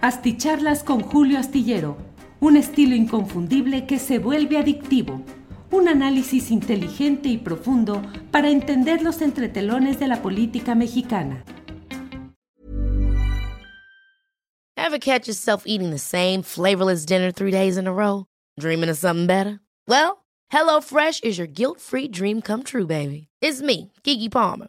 Asticharlas con Julio Astillero, un estilo inconfundible que se vuelve adictivo. Un análisis inteligente y profundo para entender los entretelones de la política mexicana. Ever catch yourself eating the same flavorless dinner three days in a row? Dreaming of something better? Well, HelloFresh is your guilt-free dream come true, baby. It's me, Kiki Palmer.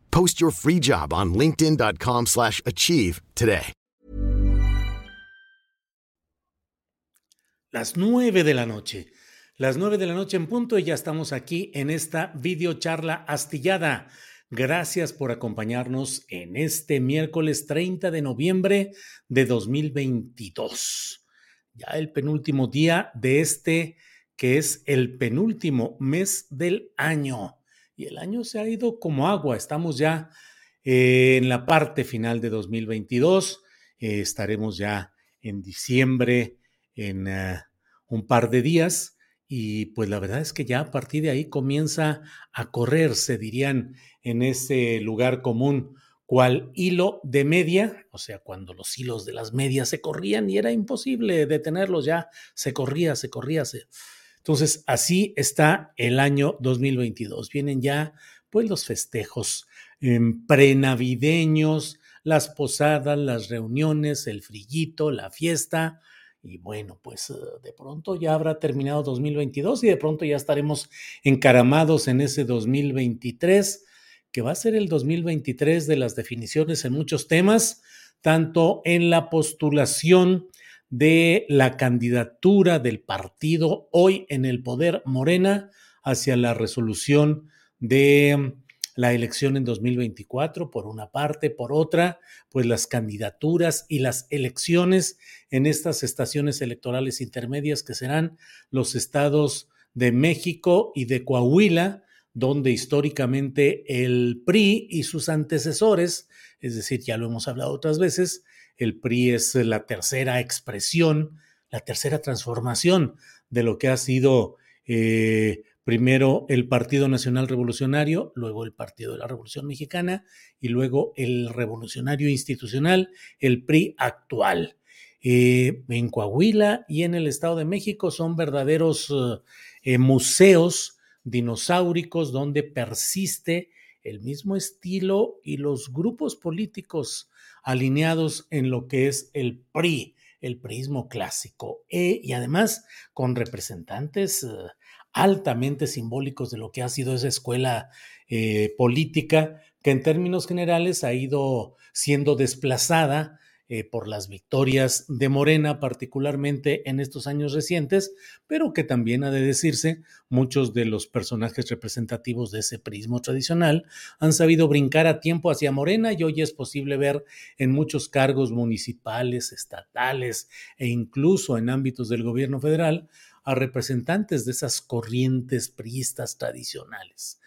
Post your free job on linkedin.com/achieve slash achieve today. Las nueve de la noche. Las nueve de la noche en punto y ya estamos aquí en esta videocharla astillada. Gracias por acompañarnos en este miércoles 30 de noviembre de 2022. Ya el penúltimo día de este que es el penúltimo mes del año. Y el año se ha ido como agua. Estamos ya eh, en la parte final de 2022. Eh, estaremos ya en diciembre en uh, un par de días. Y pues la verdad es que ya a partir de ahí comienza a correr, se dirían en ese lugar común, cual hilo de media, o sea, cuando los hilos de las medias se corrían y era imposible detenerlos, ya se corría, se corría, se... Entonces, así está el año 2022. Vienen ya, pues, los festejos eh, prenavideños, las posadas, las reuniones, el frillito, la fiesta. Y bueno, pues uh, de pronto ya habrá terminado 2022 y de pronto ya estaremos encaramados en ese 2023, que va a ser el 2023 de las definiciones en muchos temas, tanto en la postulación de la candidatura del partido hoy en el poder Morena hacia la resolución de la elección en 2024, por una parte, por otra, pues las candidaturas y las elecciones en estas estaciones electorales intermedias que serán los estados de México y de Coahuila, donde históricamente el PRI y sus antecesores, es decir, ya lo hemos hablado otras veces, el PRI es la tercera expresión, la tercera transformación de lo que ha sido eh, primero el Partido Nacional Revolucionario, luego el Partido de la Revolución Mexicana y luego el Revolucionario Institucional, el PRI actual. Eh, en Coahuila y en el Estado de México son verdaderos eh, museos dinosauricos donde persiste el mismo estilo y los grupos políticos alineados en lo que es el PRI, el prismo clásico, e, y además con representantes uh, altamente simbólicos de lo que ha sido esa escuela eh, política que en términos generales ha ido siendo desplazada eh, por las victorias de Morena, particularmente en estos años recientes, pero que también ha de decirse, muchos de los personajes representativos de ese prismo tradicional han sabido brincar a tiempo hacia Morena y hoy es posible ver en muchos cargos municipales, estatales e incluso en ámbitos del gobierno federal a representantes de esas corrientes priistas tradicionales.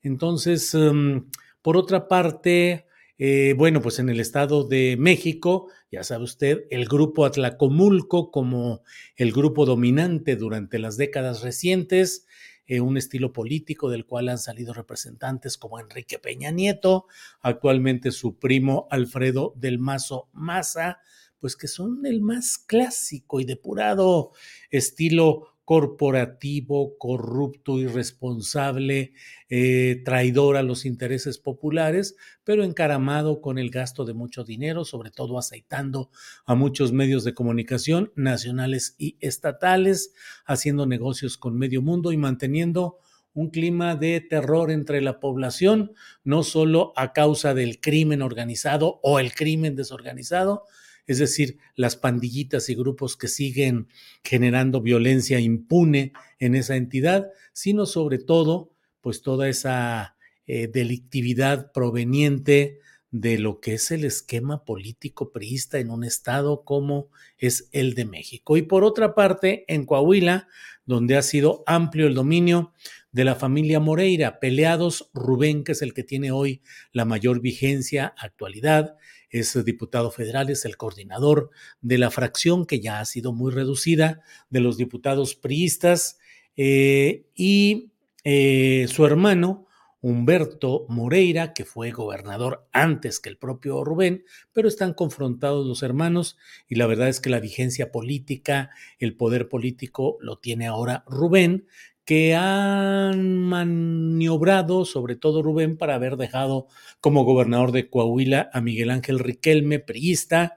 Entonces, um, por otra parte, eh, bueno, pues en el Estado de México, ya sabe usted, el grupo Atlacomulco como el grupo dominante durante las décadas recientes, eh, un estilo político del cual han salido representantes como Enrique Peña Nieto, actualmente su primo Alfredo del Mazo Maza, pues que son el más clásico y depurado estilo corporativo, corrupto, irresponsable, eh, traidor a los intereses populares, pero encaramado con el gasto de mucho dinero, sobre todo aceitando a muchos medios de comunicación nacionales y estatales, haciendo negocios con medio mundo y manteniendo un clima de terror entre la población, no solo a causa del crimen organizado o el crimen desorganizado, es decir, las pandillitas y grupos que siguen generando violencia impune en esa entidad, sino sobre todo, pues toda esa eh, delictividad proveniente de lo que es el esquema político priista en un estado como es el de México. Y por otra parte, en Coahuila, donde ha sido amplio el dominio de la familia Moreira, peleados Rubén, que es el que tiene hoy la mayor vigencia, actualidad, es diputado federal, es el coordinador de la fracción que ya ha sido muy reducida de los diputados priistas eh, y eh, su hermano, Humberto Moreira, que fue gobernador antes que el propio Rubén, pero están confrontados los hermanos y la verdad es que la vigencia política, el poder político lo tiene ahora Rubén, que han maniobrado, sobre todo Rubén, para haber dejado como gobernador de Coahuila a Miguel Ángel Riquelme, priista,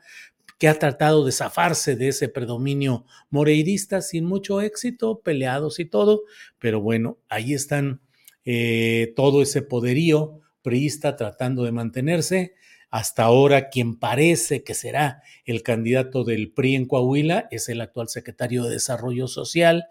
que ha tratado de zafarse de ese predominio moreirista sin mucho éxito, peleados y todo, pero bueno, ahí están eh, todo ese poderío priista tratando de mantenerse. Hasta ahora quien parece que será el candidato del PRI en Coahuila es el actual secretario de Desarrollo Social,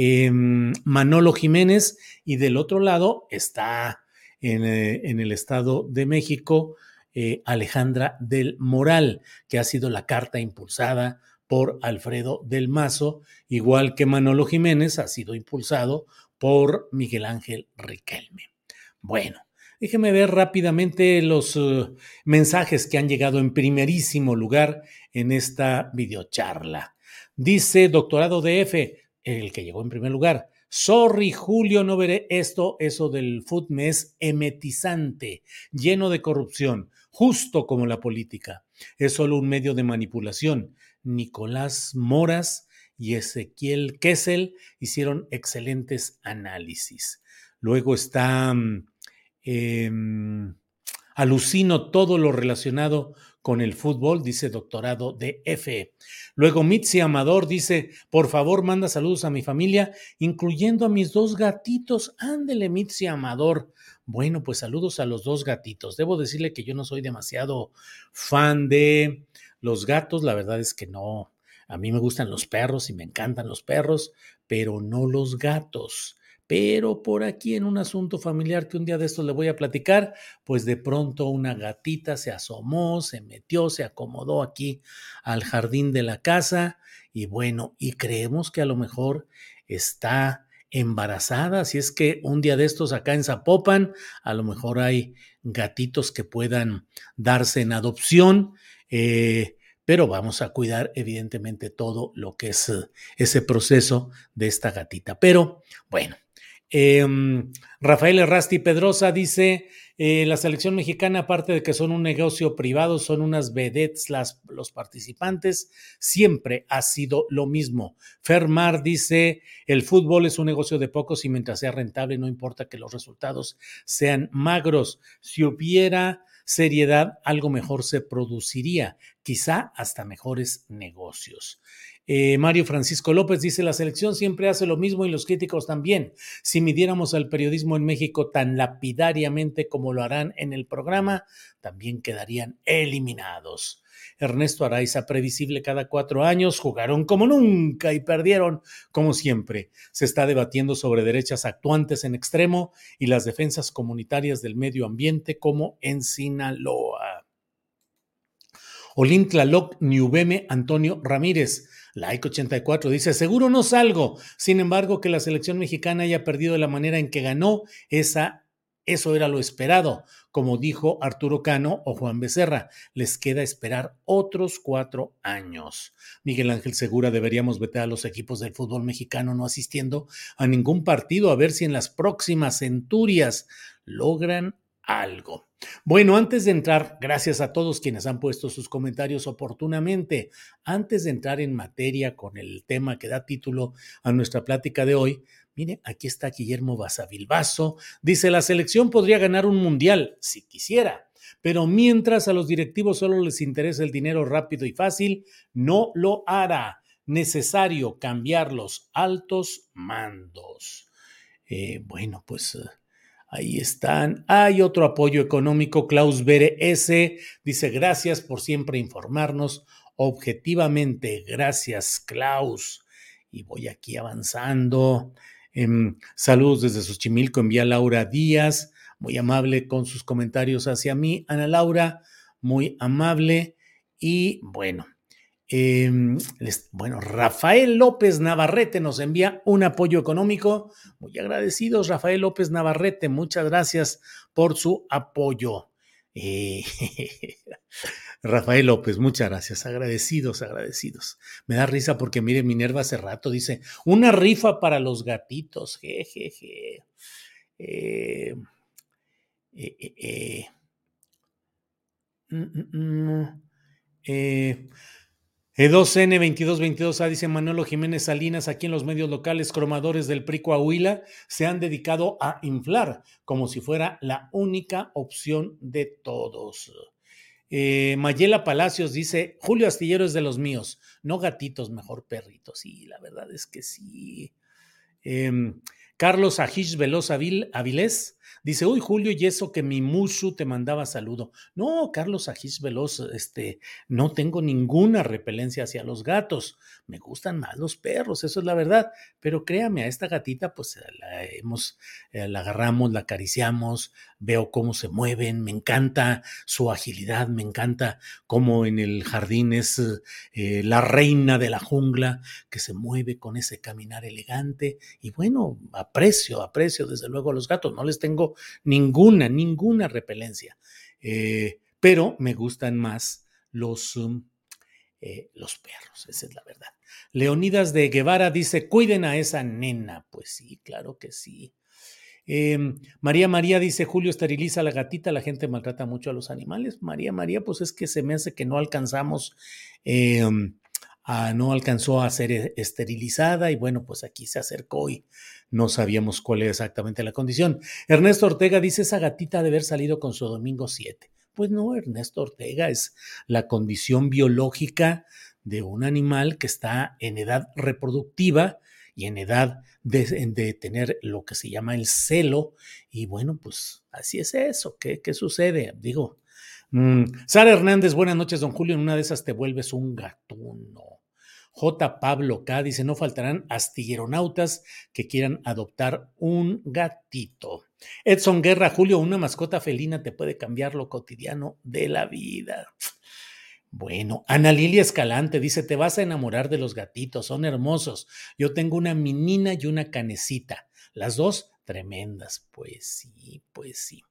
em, Manolo Jiménez, y del otro lado está en, eh, el Estado de México eh, Alejandra del Moral, que ha sido la carta impulsada por Alfredo del Mazo, igual que Manolo Jiménez ha sido impulsado por Miguel Ángel Riquelme. Bueno, déjeme ver rápidamente los uh, mensajes que han llegado en primerísimo lugar en esta videocharla. Dice doctorado DF, el que llegó en primer lugar. Sorry, Julio, no veré esto, eso del food me es emetizante, lleno de corrupción, justo como la política. Es solo un medio de manipulación. Nicolás Moras y Ezequiel Kessel hicieron excelentes análisis. Luego está, eh, alucino todo lo relacionado con el fútbol, dice doctorado de F. Luego Mitzi Amador dice, por favor, manda saludos a mi familia, incluyendo a mis dos gatitos. Ándele, Mitzi Amador. Bueno, pues saludos a los dos gatitos. Debo decirle que yo no soy demasiado fan de los gatos, la verdad es que no, a mí me gustan los perros y me encantan los perros, pero no los gatos. Pero por aquí en un asunto familiar que un día de estos le voy a platicar, pues de pronto una gatita se asomó, se metió, se acomodó aquí al jardín de la casa y bueno, y creemos que a lo mejor está embarazada, si es que un día de estos acá en Zapopan, a lo mejor hay gatitos que puedan darse en adopción. Eh, pero vamos a cuidar evidentemente todo lo que es eh, ese proceso de esta gatita. Pero bueno, em, Rafael Errasti Pedrosa dice, eh, la selección mexicana, aparte de que son un negocio privado, son unas vedettes las, los participantes, siempre ha sido lo mismo. Fermar dice, el fútbol es un negocio de pocos y mientras sea rentable no importa que los resultados sean magros. Si hubiera seriedad, algo mejor se produciría, quizá hasta mejores negocios. Eh, Mario Francisco López dice, la selección siempre hace lo mismo y los críticos también. Si midiéramos al periodismo en México tan lapidariamente como lo harán en el programa, también quedarían eliminados. Ernesto Araiza, previsible cada cuatro años, jugaron como nunca y perdieron como siempre. Se está debatiendo sobre derechas actuantes en extremo y las defensas comunitarias del medio ambiente como en Sinaloa. Olin Tlaloc Niubeme Antonio Ramírez. Like 84 dice, seguro no salgo. Sin embargo, que la selección mexicana haya perdido de la manera en que ganó, esa eso era lo esperado, como dijo Arturo Cano o Juan Becerra. Les queda esperar otros cuatro años. Miguel Ángel Segura, deberíamos vetar a los equipos del fútbol mexicano no asistiendo a ningún partido a ver si en las próximas centurias logran algo. Bueno, antes de entrar, gracias a todos quienes han puesto sus comentarios oportunamente, antes de entrar en materia con el tema que da título a nuestra plática de hoy, Mire, aquí está Guillermo Basavilbaso. Dice, la selección podría ganar un mundial, si quisiera, pero mientras a los directivos solo les interesa el dinero rápido y fácil, no lo hará. Necesario cambiar los altos mandos. Eh, bueno, pues eh, Ahí están. Hay otro apoyo económico. Klaus Bere S. dice gracias por siempre informarnos objetivamente. Gracias, Klaus. Y voy aquí avanzando. Em, saludos desde Xochimilco. Envía Laura Díaz. Muy amable con sus comentarios hacia mí. Ana Laura, muy amable. Y bueno, Em, bueno, Rafael López Navarrete nos envía un apoyo económico. Muy agradecidos, Rafael López Navarrete. Muchas gracias por su apoyo. Eh, Rafael López, muchas gracias. Agradecidos, agradecidos. Me da risa porque, mire, Minerva hace rato dice, una rifa para los gatitos. Jejeje. Eh, eh, mm, mm, mm, eh, E2N2222A dice Manuelo Jiménez Salinas, aquí en los medios locales, cromadores del PRI Coahuila se han dedicado a inflar como si fuera la única opción de todos. Eh, Mayela Palacios dice, Julio Astillero es de los míos, no gatitos, mejor perritos. Sí, la verdad es que sí. Em, Carlos Ajish Veloz Avilés Dice, uy, Julio, y eso que mi Mushu te mandaba saludo. No, Carlos Ajís Veloz, este, no tengo ninguna repelencia hacia los gatos. Me gustan más los perros, eso es la verdad. Pero créame, a esta gatita, pues la hemos, eh, la agarramos, la acariciamos, veo cómo se mueven, me encanta su agilidad, me encanta cómo en el jardín es eh, la reina de la jungla que se mueve con ese caminar elegante. Y bueno, aprecio, aprecio desde luego a los gatos, no les tengo ninguna, ninguna repelencia. Eh, pero me gustan más los, um, eh, los perros, esa es la verdad. Leonidas de Guevara dice, cuiden a esa nena. Pues sí, claro que sí. Em, María María dice, Julio esteriliza a la gatita, la gente maltrata mucho a los animales. María María, pues es que se me hace que no alcanzamos, em, no alcanzó a ser e, esterilizada y bueno, pues aquí se acercó y no sabíamos cuál era exactamente la condición. Ernesto Ortega dice, esa gatita de haber salido con su domingo 7. Pues no, Ernesto Ortega es la condición biológica de un animal que está en edad reproductiva y en edad de, tener lo que se llama el celo. Y bueno, pues así es eso. ¿Qué, qué sucede? Digo, mm, Sara Hernández, buenas noches, don Julio. En una de esas te vuelves un gatuno. J. Pablo K. dice, no faltarán astilleronautas que quieran adoptar un gatito. Edson Guerra, Julio, una mascota felina te puede cambiar lo cotidiano de la vida. Bueno, Ana Lilia Escalante dice, te vas a enamorar de los gatitos, son hermosos. Yo tengo una menina y una canecita, las dos tremendas. Pues sí, pues sí.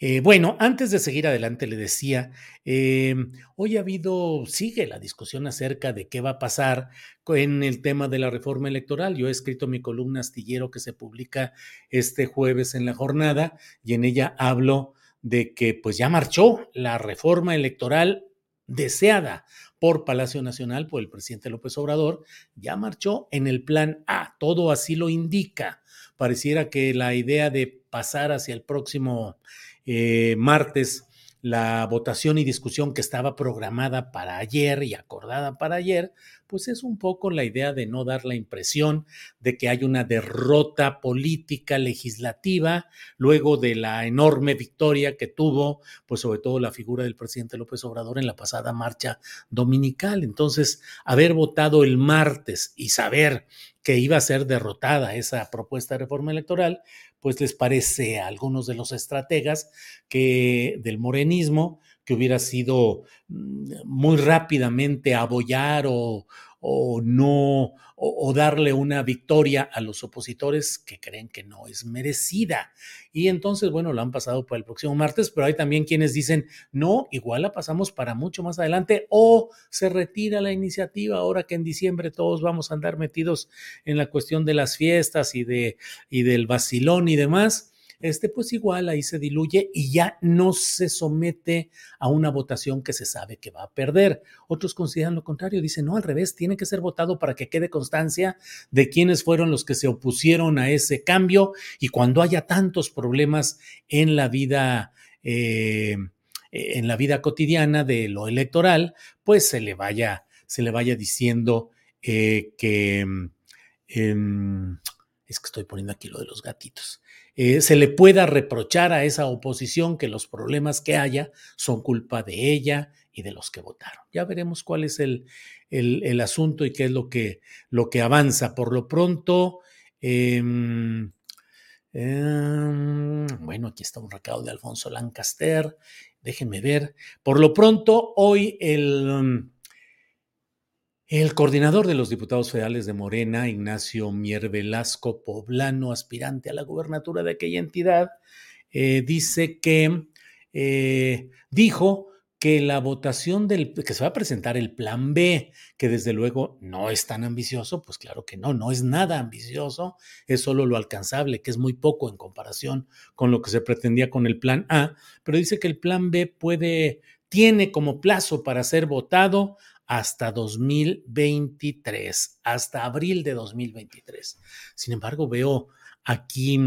Eh, bueno, antes de seguir adelante, le decía, em, hoy ha habido, sigue la discusión acerca de qué va a pasar en el tema de la reforma electoral. Yo he escrito mi columna astillero que se publica este jueves en la jornada y en ella hablo de que pues ya marchó la reforma electoral deseada por Palacio Nacional, por el presidente López Obrador, ya marchó en el plan A, todo así lo indica. Pareciera que la idea de pasar hacia el próximo eh, martes la votación y discusión que estaba programada para ayer y acordada para ayer, pues es un poco la idea de no dar la impresión de que hay una derrota política legislativa luego de la enorme victoria que tuvo, pues sobre todo la figura del presidente López Obrador en la pasada marcha dominical. Entonces, haber votado el martes y saber que iba a ser derrotada esa propuesta de reforma electoral, pues les parece a algunos de los estrategas que del morenismo que hubiera sido mm, muy rápidamente abollar o, o no, o, darle una victoria a los opositores que creen que no es merecida. Y entonces, bueno, lo han pasado para el próximo martes, pero hay también quienes dicen, no, igual la pasamos para mucho más adelante, o se retira la iniciativa ahora que en diciembre todos vamos a andar metidos en la cuestión de las fiestas y, de, y del vacilón y demás este pues igual ahí se diluye y ya no se somete a una votación que se sabe que va a perder. Otros consideran lo contrario, dicen, no, al revés, tiene que ser votado para que quede constancia de quiénes fueron los que se opusieron a ese cambio y cuando haya tantos problemas en la vida... Eh, en la vida cotidiana de lo electoral, pues se le vaya, se le vaya diciendo eh, que em, es que estoy poniendo aquí lo de los gatitos, eh, se le pueda reprochar a esa oposición que los problemas que haya son culpa de ella y de los que votaron. Ya veremos cuál es el, el, asunto y qué es lo que, lo que avanza. Por lo pronto, em, em, bueno, aquí está un recado de Alfonso Lancaster. Déjenme ver. Por lo pronto, hoy el el coordinador de los diputados federales de Morena, Ignacio Mier Velasco Poblano, aspirante a la gubernatura de aquella entidad, eh, dice que eh, dijo que la votación del que se va a presentar el plan B, que desde luego no es tan ambicioso, pues claro que no, no es nada ambicioso, es solo lo alcanzable, que es muy poco en comparación con lo que se pretendía con el plan A, pero dice que el plan B puede tiene como plazo para ser votado hasta 2023, hasta abril de 2023. Sin embargo, veo aquí,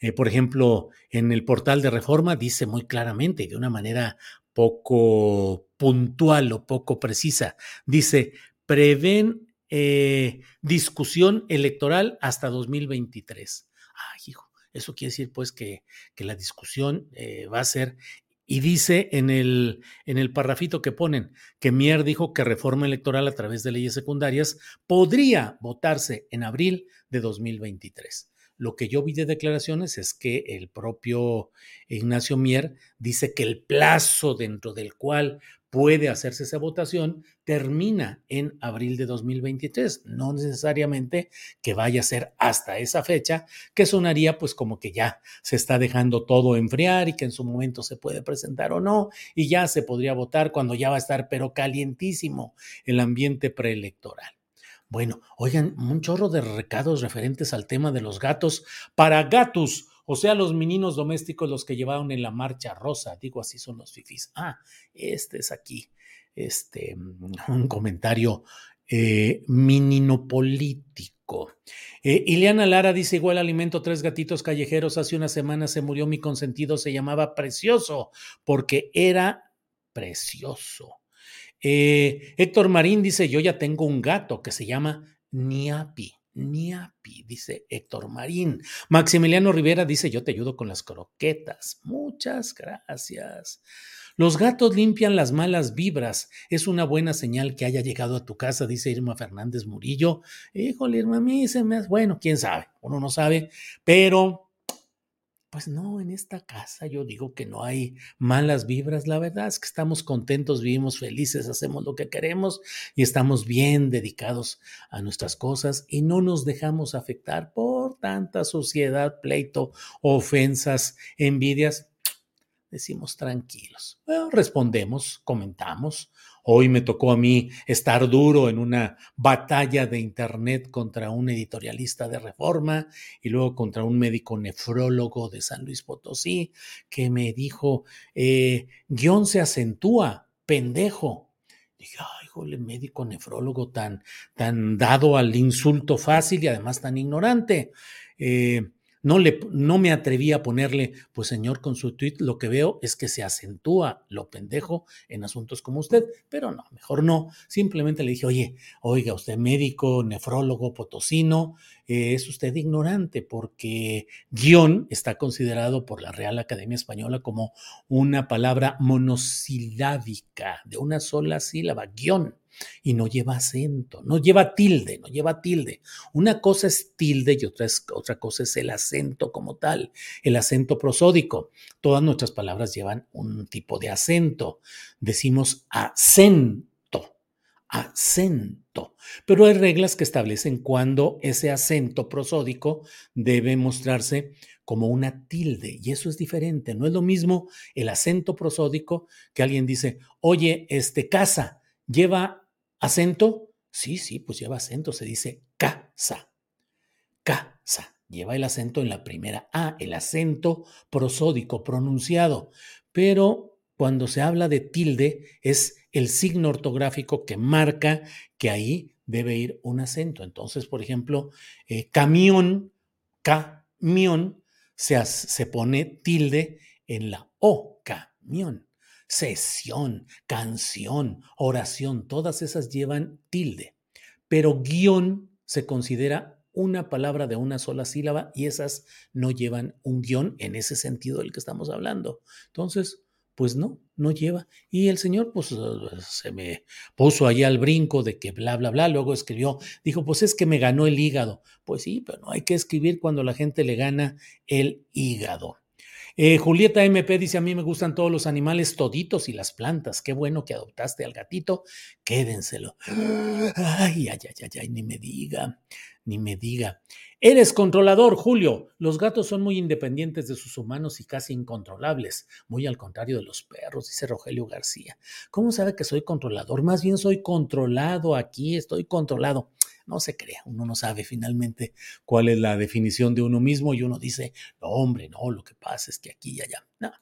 eh, por ejemplo, en el portal de reforma dice muy claramente y de una manera poco puntual o poco precisa, dice, prevén eh, discusión electoral hasta 2023. Ay, hijo, eso quiere decir pues que, que la discusión eh, va a ser y dice en el, en el parrafito que ponen que Mier dijo que reforma electoral a través de leyes secundarias podría votarse en abril de 2023. Lo que yo vi de declaraciones es que el propio Ignacio Mier dice que el plazo dentro del cual puede hacerse esa votación termina en abril de 2023, no necesariamente que vaya a ser hasta esa fecha, que sonaría pues como que ya se está dejando todo enfriar y que en su momento se puede presentar o no, y ya se podría votar cuando ya va a estar pero calientísimo el ambiente preelectoral. Bueno, oigan, un chorro de recados referentes al tema de los gatos para gatos o sea, los meninos domésticos los que llevaron en la marcha rosa, digo así son los fifis. Ah, este es aquí, este, un comentario eh, minino político. Eh, Ileana Lara dice, igual alimento tres gatitos callejeros, hace una semana se murió mi consentido, se llamaba Precioso, porque era precioso. Eh, Héctor Marín dice, yo ya tengo un gato que se llama Niapi. Niapi, dice Héctor Marín. Maximiliano Rivera dice, yo te ayudo con las croquetas. Muchas gracias. Los gatos limpian las malas vibras. Es una buena señal que haya llegado a tu casa, dice Irma Fernández Murillo. Híjole, Irma, a mí se me... Bueno, quién sabe, uno no sabe, pero pues no, en esta casa yo digo que no hay malas vibras. La verdad es que estamos contentos, vivimos felices, hacemos lo que queremos y estamos bien dedicados a nuestras cosas y no nos dejamos afectar por tanta suciedad, pleito, ofensas, envidias. Decimos tranquilos. respondemos, comentamos, Hoy me tocó a mí estar duro en una batalla de Internet contra un editorialista de reforma y luego contra un médico nefrólogo de San Luis Potosí que me dijo, eh, guion se acentúa, pendejo. Dije, ay, jole, médico nefrólogo tan, tan dado al insulto fácil y además tan ignorante. Eh, no, le, no me atreví a ponerle, pues señor, con su tweet lo que veo es que se acentúa lo pendejo en asuntos como usted, pero no, mejor no. Simplemente le dije, oye, oiga, usted médico, nefrólogo, potosino, eh, es usted ignorante porque guion está considerado por la Real Academia Española como una palabra monosilábica, de una sola sílaba, guion y no lleva acento, no lleva tilde, no lleva tilde. Una cosa es tilde y otra, otra cosa es el acento como tal, el acento prosódico. Todas nuestras palabras llevan un tipo de acento. Decimos acento, acento. Pero hay reglas que establecen cuando ese acento prosódico debe mostrarse como una tilde y eso es diferente. No es lo mismo el acento prosódico que alguien dice, oye, este casa lleva ¿Acento? Sí, sí, pues lleva acento, se dice casa. Casa. Lleva el acento en la primera A, el acento prosódico pronunciado. Pero cuando se habla de tilde, es el signo ortográfico que marca que ahí debe ir un acento. Entonces, por ejemplo, eh, camión, camión, se, se pone tilde en la O, camión sesión, canción, oración, todas esas llevan tilde, pero guion se considera una palabra de una sola sílaba y esas no llevan un guion en ese sentido del que estamos hablando. Entonces, pues no, no lleva. Y el señor, pues se me puso ahí al brinco de que bla, bla, bla, luego escribió, dijo, pues es que me ganó el hígado. Pues sí, pero no hay que escribir cuando la gente le gana el hígado. Eh, Julieta MP dice, a mí me gustan todos los animales toditos y las plantas. Qué bueno que adoptaste al gatito. Quédenselo. Ay, ay, ay, ay, ay, ni me diga, ni me diga. Eres controlador, Julio. Los gatos son muy independientes de sus humanos y casi incontrolables, muy al contrario de los perros, dice Rogelio García. ¿Cómo sabe que soy controlador? Más bien soy controlado aquí, estoy controlado. No se crea, uno no sabe finalmente cuál es la definición de uno mismo y uno dice, no, hombre, no, lo que pasa es que aquí y allá. No,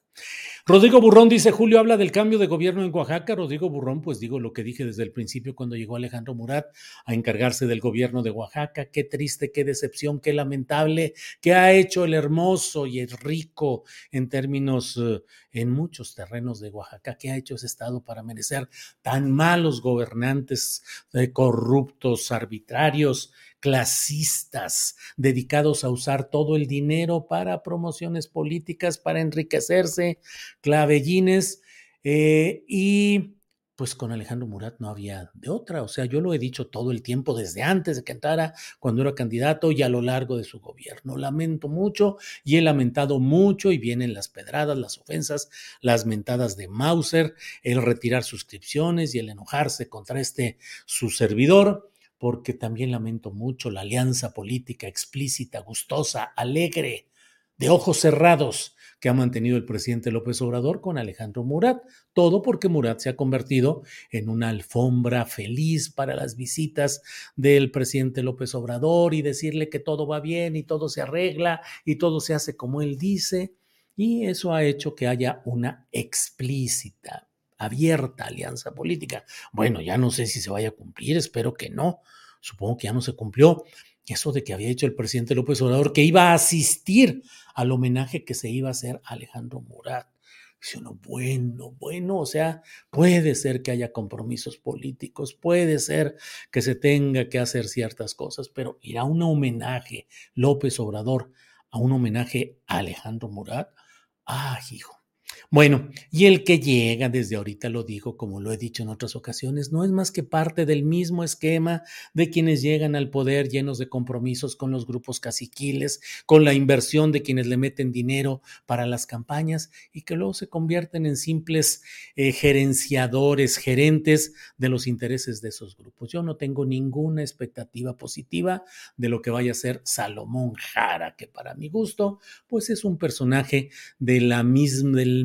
Rodrigo Burrón dice, Julio habla del cambio de gobierno en Oaxaca. Rodrigo Burrón, pues digo lo que dije desde el principio cuando llegó Alejandro Murat a encargarse del gobierno de Oaxaca. Qué triste, qué decepción, qué lamentable, qué ha hecho el hermoso y el rico en términos, eh, en muchos terrenos de Oaxaca, qué ha hecho ese estado para merecer tan malos gobernantes, eh, corruptos, arbitrarios clasistas dedicados a usar todo el dinero para promociones políticas, para enriquecerse, clavellines, eh, y pues con Alejandro Murat no había de otra. O sea, yo lo he dicho todo el tiempo, desde antes de que entrara, cuando era candidato y a lo largo de su gobierno. Lamento mucho y he lamentado mucho y vienen las pedradas, las ofensas, las mentadas de Mauser, el retirar suscripciones y el enojarse contra este su servidor porque también lamento mucho la alianza política explícita, gustosa, alegre, de ojos cerrados que ha mantenido el presidente López Obrador con Alejandro Murat. Todo porque Murat se ha convertido en una alfombra feliz para las visitas del presidente López Obrador y decirle que todo va bien y todo se arregla y todo se hace como él dice. Y eso ha hecho que haya una explícita abierta alianza política. Bueno, ya no sé si se vaya a cumplir, espero que no. Supongo que ya no se cumplió eso de que había dicho el presidente López Obrador que iba a asistir al homenaje que se iba a hacer a Alejandro Murat. Dice uno, bueno, bueno, o sea, puede ser que haya compromisos políticos, puede ser que se tenga que hacer ciertas cosas, pero ir a un homenaje, López Obrador, a un homenaje a Alejandro Murat, ah, hijo, bueno, y el que llega, desde ahorita lo digo, como lo he dicho en otras ocasiones, no es más que parte del mismo esquema de quienes llegan al poder llenos de compromisos con los grupos caciquiles, con la inversión de quienes le meten dinero para las campañas y que luego se convierten en simples eh, gerenciadores, gerentes de los intereses de esos grupos. Yo no tengo ninguna expectativa positiva de lo que vaya a ser Salomón Jara, que para mi gusto, pues es un personaje de la misma, del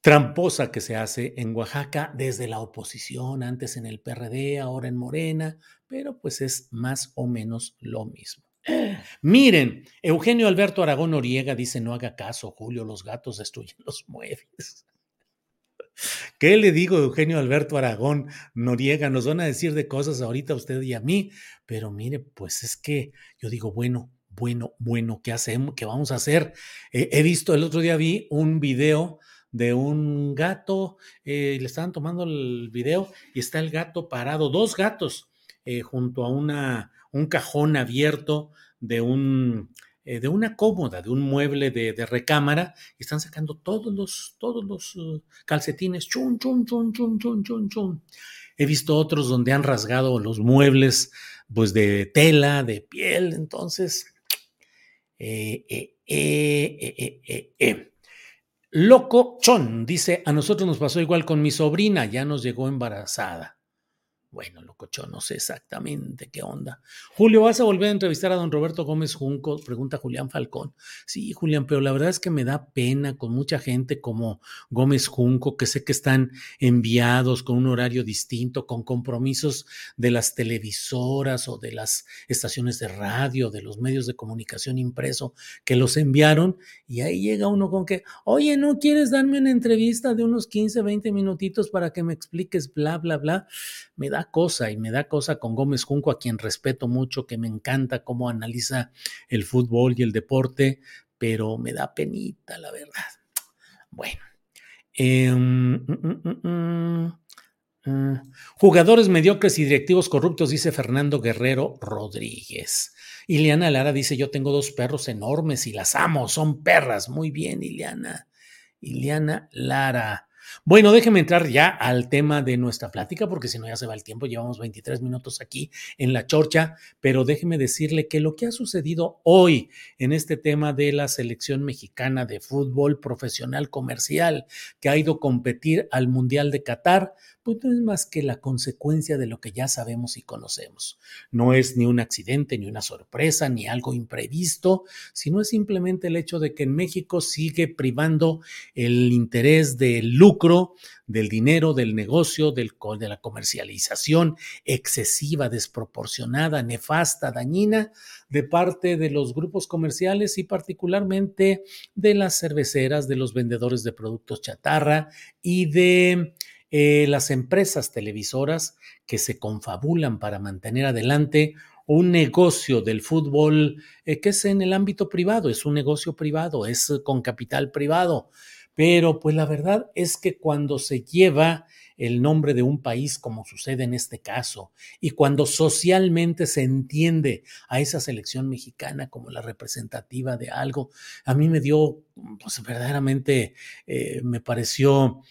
Tramposa que se hace en Oaxaca desde la oposición, antes en el PRD, ahora en Morena, pero pues es más o menos lo mismo. Miren, Eugenio Alberto Aragón Noriega dice, no haga caso, Julio, los gatos destruyen los muebles. ¿Qué le digo, Eugenio Alberto Aragón Noriega? Nos van a decir de cosas ahorita a usted y a mí, pero mire, pues es que yo digo, bueno, bueno, bueno, ¿qué hacemos? ¿Qué vamos a hacer? Eh, he visto, el otro día vi un video de un gato, eh, le estaban tomando el video y está el gato parado, dos gatos, eh, junto a una, un cajón abierto de un eh, de una cómoda, de un mueble de, recámara, y están sacando todos los, todos los uh, calcetines, chun, chun, chun, chun, chun, chun, chun. He visto otros donde han rasgado los muebles, pues de tela, de piel, entonces, eh, eh, eh, Loco Chon dice, a nosotros nos pasó igual con mi sobrina, ya nos llegó embarazada. Bueno, lococho, no sé exactamente qué onda. Julio, ¿vas a volver a entrevistar a don Roberto Gómez Junco? Pregunta Julián Falcón. Sí, Julián, pero la verdad es que me da pena con mucha gente como Gómez Junco, que sé que están enviados con un horario distinto, con compromisos de las televisoras o de las estaciones de radio, de los medios de comunicación impreso, que los enviaron y ahí llega uno con que, oye, ¿no quieres darme una entrevista de unos 15, 20 minutitos para que me expliques bla, bla, bla? Me da cosa y me da cosa con Gómez Junco, a quien respeto mucho, que me encanta cómo analiza el fútbol y el deporte, pero me da penita, la verdad. Bueno. Em, mm, mm, mm, jugadores mediocres y directivos corruptos, dice Fernando Guerrero Rodríguez. Ileana Lara dice, yo tengo dos perros enormes y las amo, son perras. Muy bien, Ileana. Ileana Lara. Bueno, déjeme entrar ya al tema de nuestra plática, porque si no ya se va el tiempo, llevamos 23 minutos aquí en la chorcha, pero déjeme decirle que lo que ha sucedido hoy en este tema de la selección mexicana de fútbol profesional comercial que ha ido a competir al Mundial de Qatar, pues no es más que la consecuencia de lo que ya sabemos y conocemos. No es ni un accidente, ni una sorpresa, ni algo imprevisto, sino es simplemente el hecho de que en México sigue privando el interés del lucro, del dinero, del negocio, del, de la comercialización excesiva, desproporcionada, nefasta, dañina de parte de los grupos comerciales y particularmente de las cerveceras, de los vendedores de productos chatarra y de eh, las empresas televisoras que se confabulan para mantener adelante un negocio del fútbol eh, que es en el ámbito privado, es un negocio privado, es con capital privado. Pero pues la verdad es que cuando se lleva el nombre de un país, como sucede en este caso, y cuando socialmente se entiende a esa selección mexicana como la representativa de algo, a mí me dio, pues verdaderamente eh, me pareció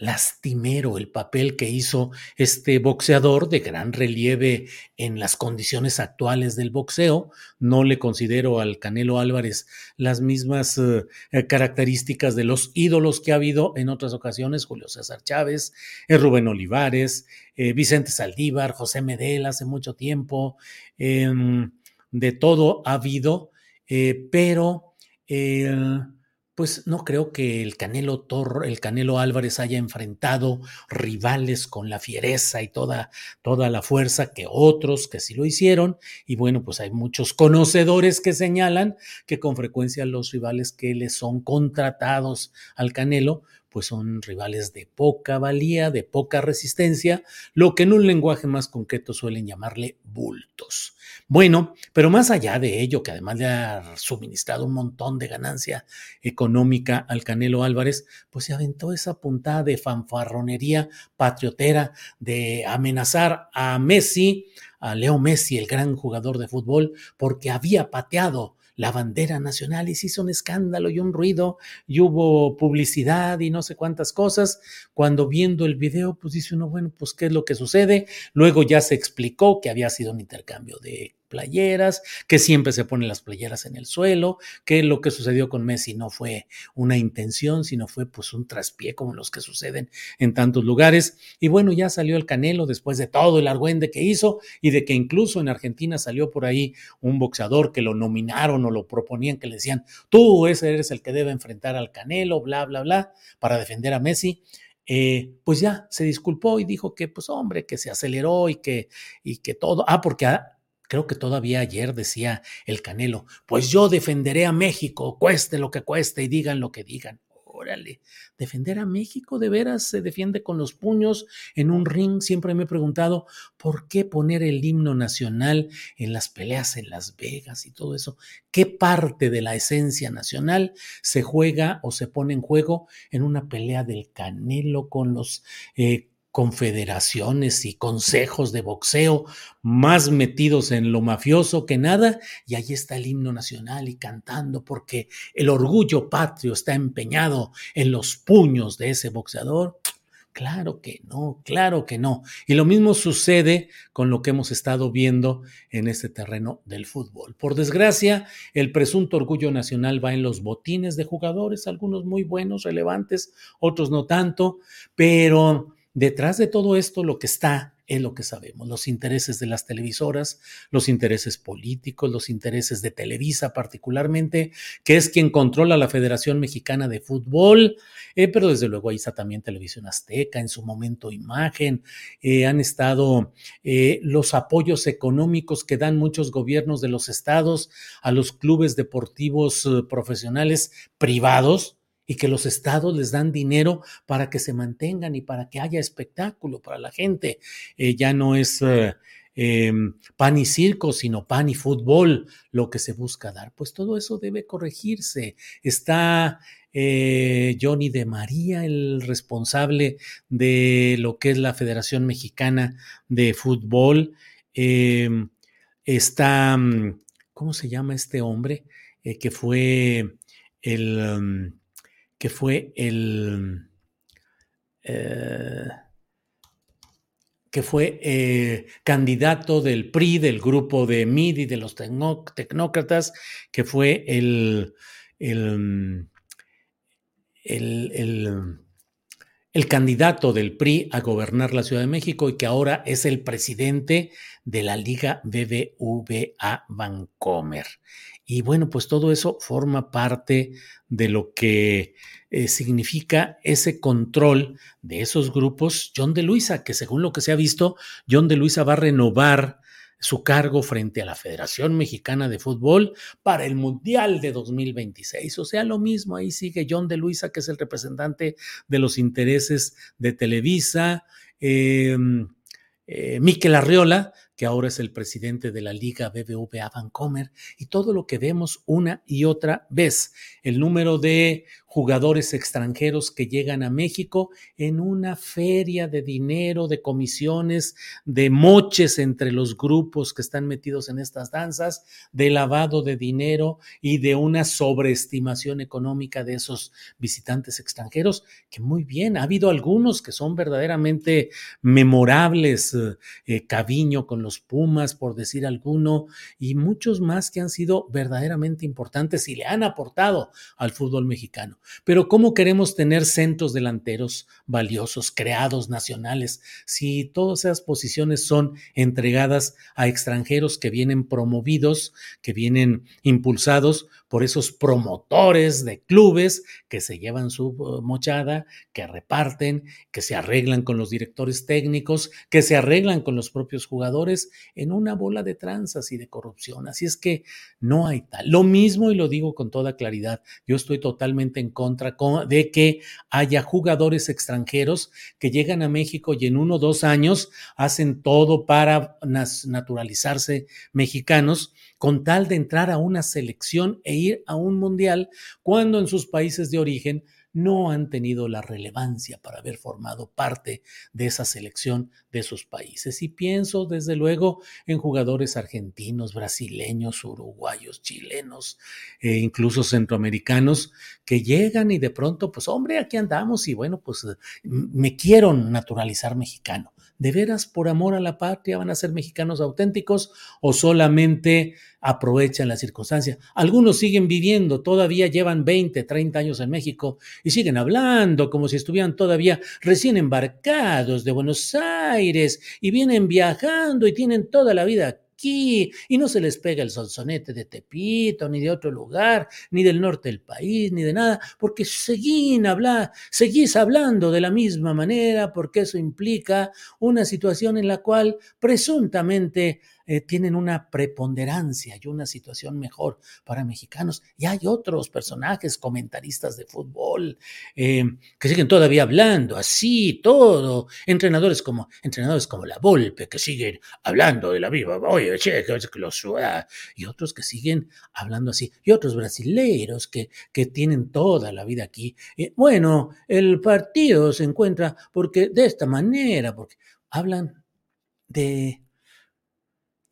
lastimero el papel que hizo este boxeador de gran relieve en las condiciones actuales del boxeo. No le considero al Canelo Álvarez las mismas eh, eh, características de los ídolos que ha habido en otras ocasiones, Julio César Chávez, eh, Rubén Olivares, Vicente Saldívar, José Medel hace mucho tiempo, em, de todo ha habido, pero pues no creo que el Canelo Torro, el Canelo Álvarez haya enfrentado rivales con la fiereza y toda, toda la fuerza que otros que sí lo hicieron. Y bueno, pues hay muchos conocedores que señalan que con frecuencia los rivales que le son contratados al Canelo, pues son rivales de poca valía, de poca resistencia, lo que en un lenguaje más concreto suelen llamarle bultos. Bueno, pero más allá de ello, que además le ha suministrado un montón de ganancia económica al Canelo Álvarez, pues se aventó esa puntada de fanfarronería patriotera de amenazar a Messi, a Leo Messi, el gran jugador de fútbol, porque había pateado la bandera nacional y se hizo un escándalo y un ruido y hubo publicidad y no sé cuántas cosas. Cuando viendo el video, pues dice uno, bueno, pues qué es lo que sucede. Luego ya se explicó que había sido un intercambio de playeras, que siempre se ponen las playeras en el suelo, que lo que sucedió con Messi no fue una intención, sino fue pues un traspié como los que suceden en tantos lugares. Y bueno, ya salió el Canelo después de todo el argüende que hizo y de que incluso en Argentina salió por ahí un boxeador que lo nominaron o lo proponían, que le decían, tú ese eres el que debe enfrentar al Canelo, bla, bla, bla, para defender a Messi. Eh, pues ya se disculpó y dijo que, pues hombre, que se aceleró y que, y que todo, ah, porque Creo que todavía ayer decía el Canelo, pues yo defenderé a México, cueste lo que cueste y digan lo que digan. Órale, defender a México de veras se defiende con los puños en un ring. Siempre me he preguntado por qué poner el himno nacional en las peleas en Las Vegas y todo eso. ¿Qué parte de la esencia nacional se juega o se pone en juego en una pelea del Canelo con los eh, confederaciones y consejos de boxeo más metidos en lo mafioso que nada, y ahí está el himno nacional y cantando porque el orgullo patrio está empeñado en los puños de ese boxeador. Claro que no, claro que no. Y lo mismo sucede con lo que hemos estado viendo en este terreno del fútbol. Por desgracia, el presunto orgullo nacional va en los botines de jugadores, algunos muy buenos, relevantes, otros no tanto, pero detrás de todo esto lo que está es lo que sabemos, los intereses de las televisoras, los intereses políticos, los intereses de Televisa particularmente, que es quien controla la Federación Mexicana de Fútbol, eh, pero desde luego ahí está también Televisión Azteca, en su momento Imagen, eh, han estado eh, los apoyos económicos que dan muchos gobiernos de los estados a los clubes deportivos profesionales privados, y que los estados les dan dinero para que se mantengan y para que haya espectáculo para la gente. Eh, ya no es eh, em, pan y circo, sino pan y fútbol lo que se busca dar. Pues todo eso debe corregirse. Está eh, Johnny de María, el responsable de lo que es la Federación Mexicana de Fútbol. Em, está, mm, ¿cómo se llama este hombre? que fue el... Que fue el... Eh, que fue eh, candidato del PRI, del grupo de MIDI, de los tecnócratas, que fue el, el, el, candidato del PRI a gobernar la Ciudad de México y que ahora es el presidente de la Liga BBVA Vancomer. Y bueno, pues todo eso forma parte de lo que eh, significa ese control de esos grupos. John de Luisa, que según lo que se ha visto, John de Luisa va a renovar su cargo frente a la Federación Mexicana de Fútbol para el Mundial de 2026. O sea, lo mismo, ahí sigue John de Luisa, que es el representante de los intereses de Televisa. Eh, eh, Miquel Arriola, que ahora es el presidente de la Liga BBVA Vancomer, y todo lo que vemos una y otra vez, el número de jugadores extranjeros que llegan a México en una feria de dinero, de comisiones, de moches entre los grupos que están metidos en estas danzas, de lavado de dinero y de una sobreestimación económica de esos visitantes extranjeros, que muy bien, ha habido algunos que son verdaderamente memorables, eh, eh con los Pumas, por decir alguno, y muchos más que han sido verdaderamente importantes y le han aportado al fútbol mexicano. Pero ¿cómo queremos tener centros delanteros valiosos, creados, nacionales, si todas esas posiciones son entregadas a extranjeros que vienen promovidos, que vienen impulsados por esos promotores de clubes que se llevan su uh, mochada, que reparten, que se arreglan con los directores técnicos, que se arreglan con los propios jugadores en una bola de tranzas y de corrupción. Así es que no hay tal. Lo mismo, y lo digo con toda claridad, yo estoy totalmente en contra de que haya jugadores extranjeros que llegan a México y en uno o dos años hacen todo para naturalizarse mexicanos con tal de entrar a una selección e ir a un mundial cuando en sus países de origen no han tenido la relevancia para haber formado parte de esa selección de sus países. Y pienso, desde luego, en jugadores argentinos, brasileños, uruguayos, chilenos, e incluso centroamericanos, que llegan y de pronto, pues hombre, aquí andamos y bueno, pues me quiero naturalizar mexicano. ¿De veras por amor a la patria van a ser mexicanos auténticos o solamente aprovechan la circunstancia? Algunos siguen viviendo, todavía llevan 20, 30 años en México y siguen hablando como si estuvieran todavía recién embarcados de Buenos Aires y vienen viajando y tienen toda la vida y no se les pega el sonsonete de Tepito, ni de otro lugar, ni del norte del país, ni de nada, porque seguís, habla, seguís hablando de la misma manera, porque eso implica una situación en la cual presuntamente eh, tienen una preponderancia y una situación mejor para mexicanos. Y hay otros personajes, comentaristas de fútbol, eh, que siguen todavía hablando así, todo. Entrenadores como, entrenadores como La Volpe, que siguen hablando de la viva, oye, che, que lo suba. Y otros que siguen hablando así. Y otros brasileiros que, que tienen toda la vida aquí. bueno, el partido se encuentra porque de esta manera, porque hablan de,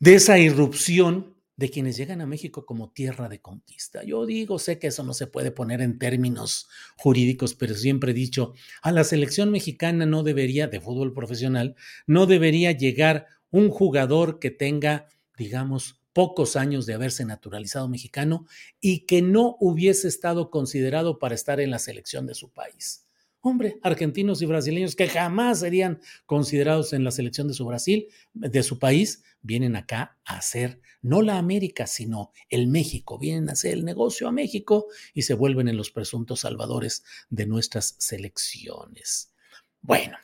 de esa irrupción de quienes llegan a México como tierra de conquista. Yo digo, sé que eso no se puede poner en términos jurídicos, pero siempre he dicho, a la selección mexicana no debería, de fútbol profesional, no debería llegar un jugador que tenga, digamos, pocos años de haberse naturalizado mexicano y que no hubiese estado considerado para estar en la selección de su país. Hombre, argentinos y brasileños que jamás serían considerados en la selección de su Brasil, de su país, vienen acá a hacer no la América, sino el México. Vienen a hacer el negocio a México y se vuelven en los presuntos salvadores de nuestras selecciones. Bueno,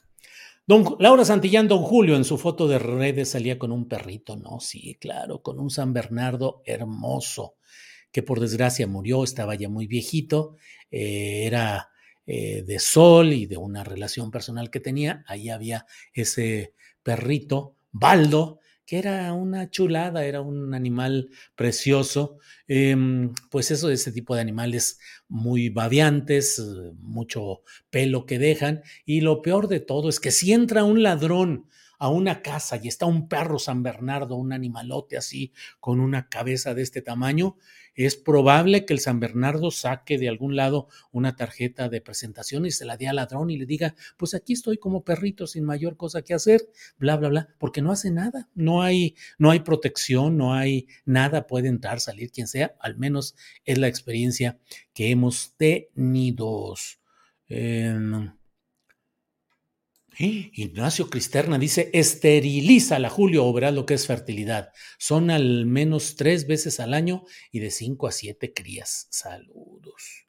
Don Laura Santillán, don Julio, en su foto de redes salía con un perrito, ¿no? Sí, claro, con un San Bernardo hermoso, que por desgracia murió, estaba ya muy viejito, eh, era eh, de Sol y de una relación personal que tenía. Ahí había ese perrito, Baldo, que era una chulada, era un animal precioso. Em, pues eso, ese tipo de animales muy babiantes, mucho pelo que dejan. Y lo peor de todo es que si entra un ladrón a una casa y está un perro San Bernardo, un animalote así, con una cabeza de este tamaño, es probable que el San Bernardo saque de algún lado una tarjeta de presentación y se la dé al ladrón y le diga, pues aquí estoy como perrito sin mayor cosa que hacer, bla, bla, bla, porque no hace nada, no hay, no hay protección, no hay nada, puede entrar, salir quien sea, al menos es la experiencia que hemos tenido. Ignacio Cristerna dice, esteriliza la Julio, o verás lo que es fertilidad. Son al menos tres veces al año y de cinco a siete crías. Saludos.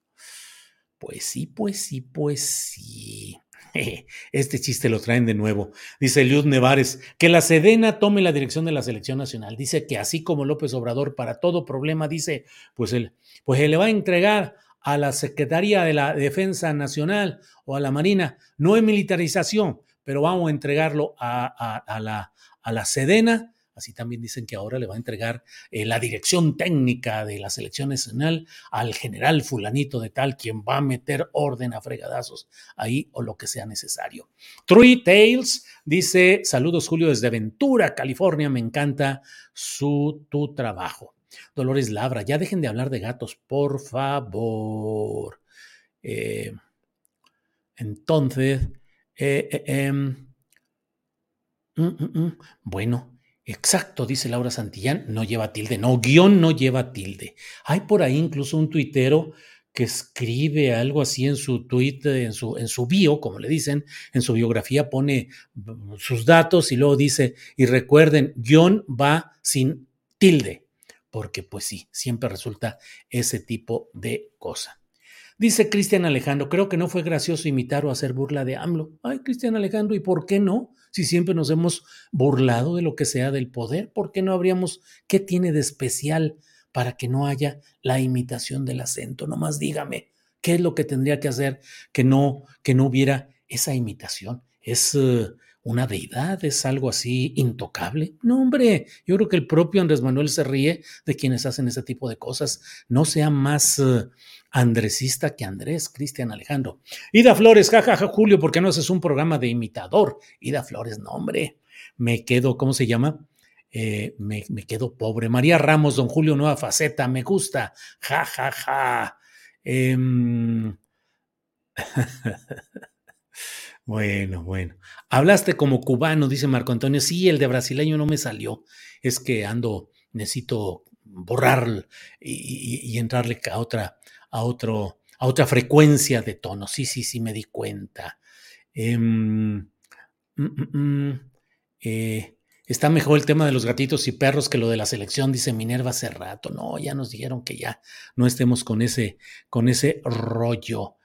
Pues sí, pues sí, pues sí. Este chiste lo traen de nuevo. Dice Luz Nevares, que la Sedena tome la dirección de la selección nacional. Dice que así como López Obrador para todo problema, dice, pues él, pues él le va a entregar a la Secretaría de la Defensa Nacional o a la Marina. No es militarización, pero vamos a entregarlo a, la, a la Sedena. Así también dicen que ahora le va a entregar eh, la dirección técnica de la selección nacional al general fulanito de tal, quien va a meter orden a fregadazos ahí o lo que sea necesario. Three Tales dice, saludos Julio desde Ventura, California, me encanta su, tu trabajo. Dolores Labra, ya dejen de hablar de gatos, por favor. Eh, entonces, eh, eh, em, mm, mm, mm, bueno, exacto, dice Laura Santillán, no lleva tilde, no, guion no lleva tilde. Hay por ahí incluso un tuitero que escribe algo así en su tweet, en su, en su bio, como le dicen, en su biografía pone sus datos y luego dice, y recuerden, guion va sin tilde porque pues sí, siempre resulta ese tipo de cosa. Dice Cristian Alejandro, creo que no fue gracioso imitar o hacer burla de AMLO. Ay, Cristian Alejandro, ¿y por qué no? Si siempre nos hemos burlado de lo que sea del poder, ¿por qué no habríamos, qué tiene de especial para que no haya la imitación del acento? Nomás dígame, ¿qué es lo que tendría que hacer que no, que no hubiera esa imitación? Es, eh, una deidad, es algo así intocable. No, hombre, yo creo que el propio Andrés Manuel se ríe de quienes hacen ese tipo de cosas. No sea más uh, andresista que Andrés, Cristian Alejandro. Ida Flores, jajaja, Julio, ¿por qué no haces un programa de imitador? Ida Flores, no, hombre, me quedo, ¿cómo se llama? Eh, me, quedo pobre. María Ramos, don Julio, nueva faceta, me gusta. Ja, ja, ja. Em, bueno, bueno. Hablaste como cubano, dice Marco Antonio. Sí, el de brasileño no me salió. Es que ando, necesito borrar y, entrarle a otra, a otro, a otra frecuencia de tono. Sí, sí, sí, me di cuenta. Em, mm, mm, mm, eh, está mejor el tema de los gatitos y perros que lo de la selección, dice Minerva hace rato. No, ya nos dijeron que ya no estemos con ese, con ese rollo.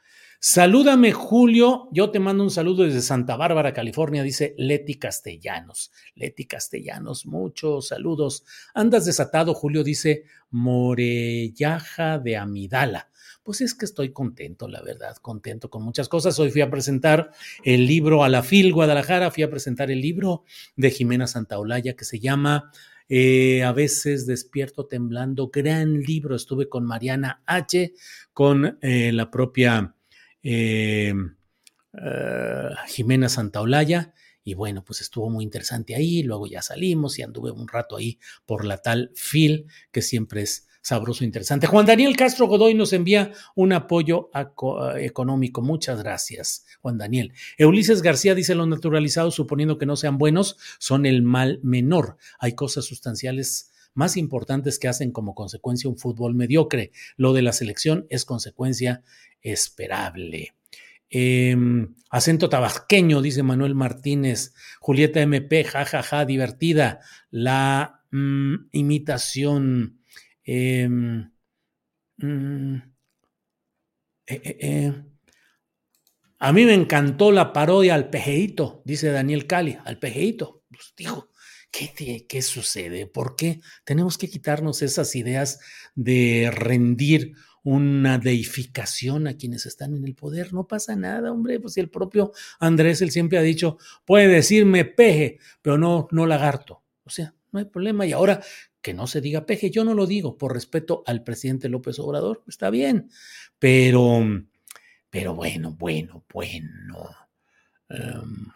Salúdame, Julio. Yo te mando un saludo desde Santa Bárbara, California, dice Leti Castellanos. Leti Castellanos, muchos saludos. Andas desatado, Julio, dice Morellaja de Amidala. Pues es que estoy contento, la verdad, contento con muchas cosas. Hoy fui a presentar el libro a la FIL Guadalajara, fui a presentar el libro de Jimena Santaolalla que se llama eh, a veces despierto temblando, gran libro. Estuve con Mariana H., con eh, la propia eh, eh, Jimena Santaolalla. Y bueno, pues estuvo muy interesante ahí. Luego ya salimos y anduve un rato ahí por la tal FIL, que siempre es sabroso e interesante. Juan Daniel Castro Godoy nos envía un apoyo económico. Muchas gracias, Juan Daniel. Ulises García dice: Los naturalizados, suponiendo que no sean buenos, son el mal menor. Hay cosas sustanciales más importantes que hacen como consecuencia un fútbol mediocre. Lo de la selección es consecuencia esperable. Em, acento tabasqueño, dice Manuel Martínez. Julieta MP, jajaja, ja, ja, divertida. La mm, imitación. Em, mm, eh, eh, eh. A mí me encantó la parodia al pejeito, dice Daniel Cali, al pejeito. Pues dijo, ¿qué, ¿qué sucede? ¿Por qué tenemos que quitarnos esas ideas de rendir una deificación a quienes están en el poder. No pasa nada, hombre. Pues el propio Andrés, él siempre ha dicho, puede decirme peje, pero no, no lagarto. O sea, no hay problema. Y ahora que no se diga peje, yo no lo digo por respeto al presidente López Obrador, está bien. Pero, pero bueno, bueno, bueno. Um,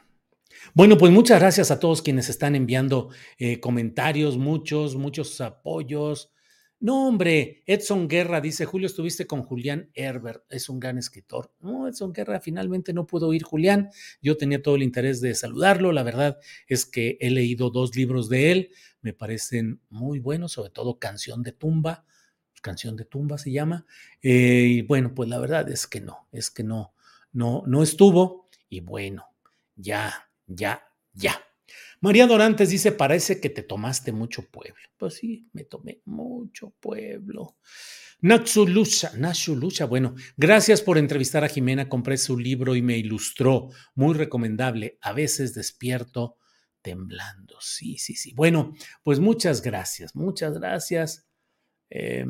bueno, pues muchas gracias a todos quienes están enviando eh, comentarios, muchos, muchos apoyos. No, hombre, Edson Guerra dice, Julio, estuviste con Julián Herbert, es un gran escritor. No, Edson Guerra finalmente no pudo ir Julián, yo tenía todo el interés de saludarlo, la verdad es que he leído dos libros de él, me parecen muy buenos, sobre todo Canción de Tumba, Canción de Tumba se llama, eh, y bueno, pues la verdad es que no, es que no, no, no estuvo, y bueno, ya, ya, ya. María Dorantes dice, parece que te tomaste mucho pueblo. Pues sí, me tomé mucho pueblo. Lucha, Lucha, bueno, gracias por entrevistar a Jimena, compré su libro y me ilustró, muy recomendable, a veces despierto temblando, sí, sí, sí. Bueno, pues muchas gracias, muchas gracias. Eh,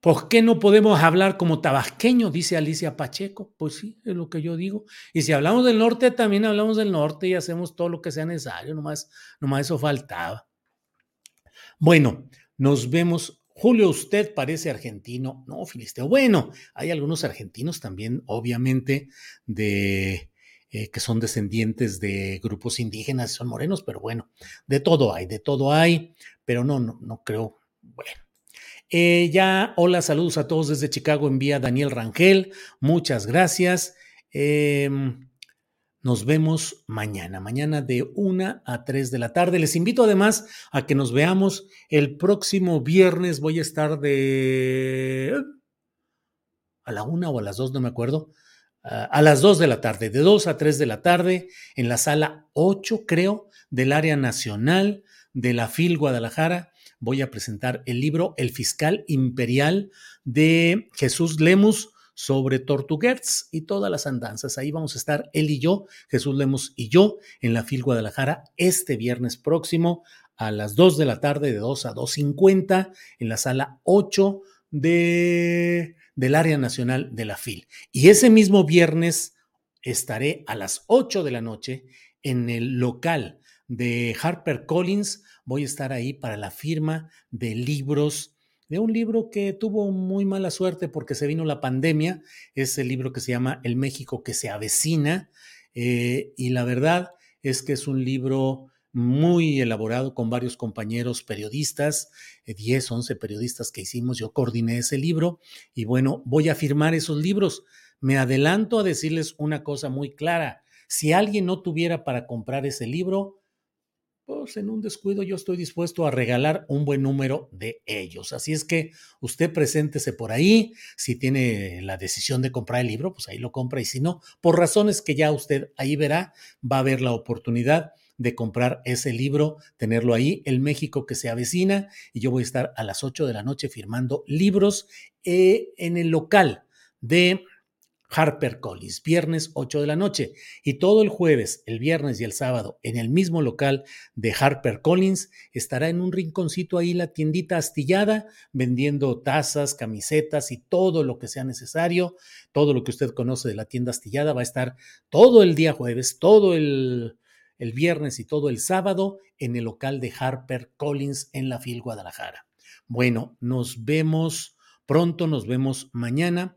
¿Por qué no podemos hablar como tabasqueño? Dice Alicia Pacheco. Pues sí, es lo que yo digo. Y si hablamos del norte, también hablamos del norte y hacemos todo lo que sea necesario. Nomás, nomás eso faltaba. Bueno, nos vemos. Julio, usted parece argentino. No, Filisteo. Bueno, hay algunos argentinos también, obviamente, de eh, que son descendientes de grupos indígenas, son morenos, pero bueno, de todo hay, de todo hay, pero no, no, no creo. Bueno. Eh, ya, hola, saludos a todos desde Chicago, envía Daniel Rangel, muchas gracias. Em, nos vemos mañana, mañana de 1 a 3 de la tarde. Les invito además a que nos veamos el próximo viernes. Voy a estar de... a la 1 o a las 2, no me acuerdo. a las 2 de la tarde, de 2 a 3 de la tarde, en la sala 8, creo, del área nacional de la FIL Guadalajara voy a presentar el libro El fiscal imperial de Jesús Lemus sobre Tortuguerz y todas las andanzas. Ahí vamos a estar él y yo, Jesús Lemus y yo, en la FIL Guadalajara este viernes próximo a las 2 de la tarde, de 2 a 2.50, en la sala 8 de, del área nacional de la FIL. Y ese mismo viernes estaré a las 8 de la noche en el local de Harper Collins voy a estar ahí para la firma de libros, de un libro que tuvo muy mala suerte porque se vino la pandemia, es el libro que se llama El México que se avecina, eh, y la verdad es que es un libro muy elaborado con varios compañeros periodistas, 10, eh, 11 periodistas que hicimos, yo coordiné ese libro y bueno, voy a firmar esos libros. Me adelanto a decirles una cosa muy clara, si alguien no tuviera para comprar ese libro, pues en un descuido yo estoy dispuesto a regalar un buen número de ellos. Así es que usted preséntese por ahí, si tiene la decisión de comprar el libro, pues ahí lo compra y si no, por razones que ya usted ahí verá, va a haber la oportunidad de comprar ese libro, tenerlo ahí, El México que se avecina, y yo voy a estar a las 8 de la noche firmando libros eh, en el local de HarperCollins, viernes 8 de la noche. Y todo el jueves, el viernes y el sábado, en el mismo local de HarperCollins, estará en un rinconcito ahí la tiendita astillada, vendiendo tazas, camisetas y todo lo que sea necesario. Todo lo que usted conoce de la tienda astillada va a estar todo el día jueves, todo el, viernes y todo el sábado en el local de HarperCollins en la FIL Guadalajara. Bueno, nos vemos pronto, nos vemos mañana.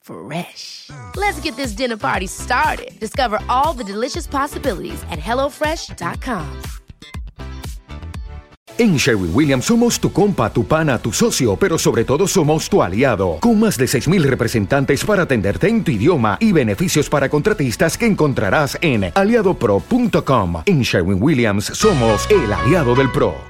Fresh. Let's get this dinner party started. Discover all the delicious possibilities at hellofresh.com. En Sherwin Williams somos tu compa, tu pana, tu socio, pero sobre todo somos tu aliado, con más de 6.000 representantes para atenderte en tu idioma y beneficios para contratistas que encontrarás en aliadopro.com. En Sherwin Williams somos el aliado del PRO.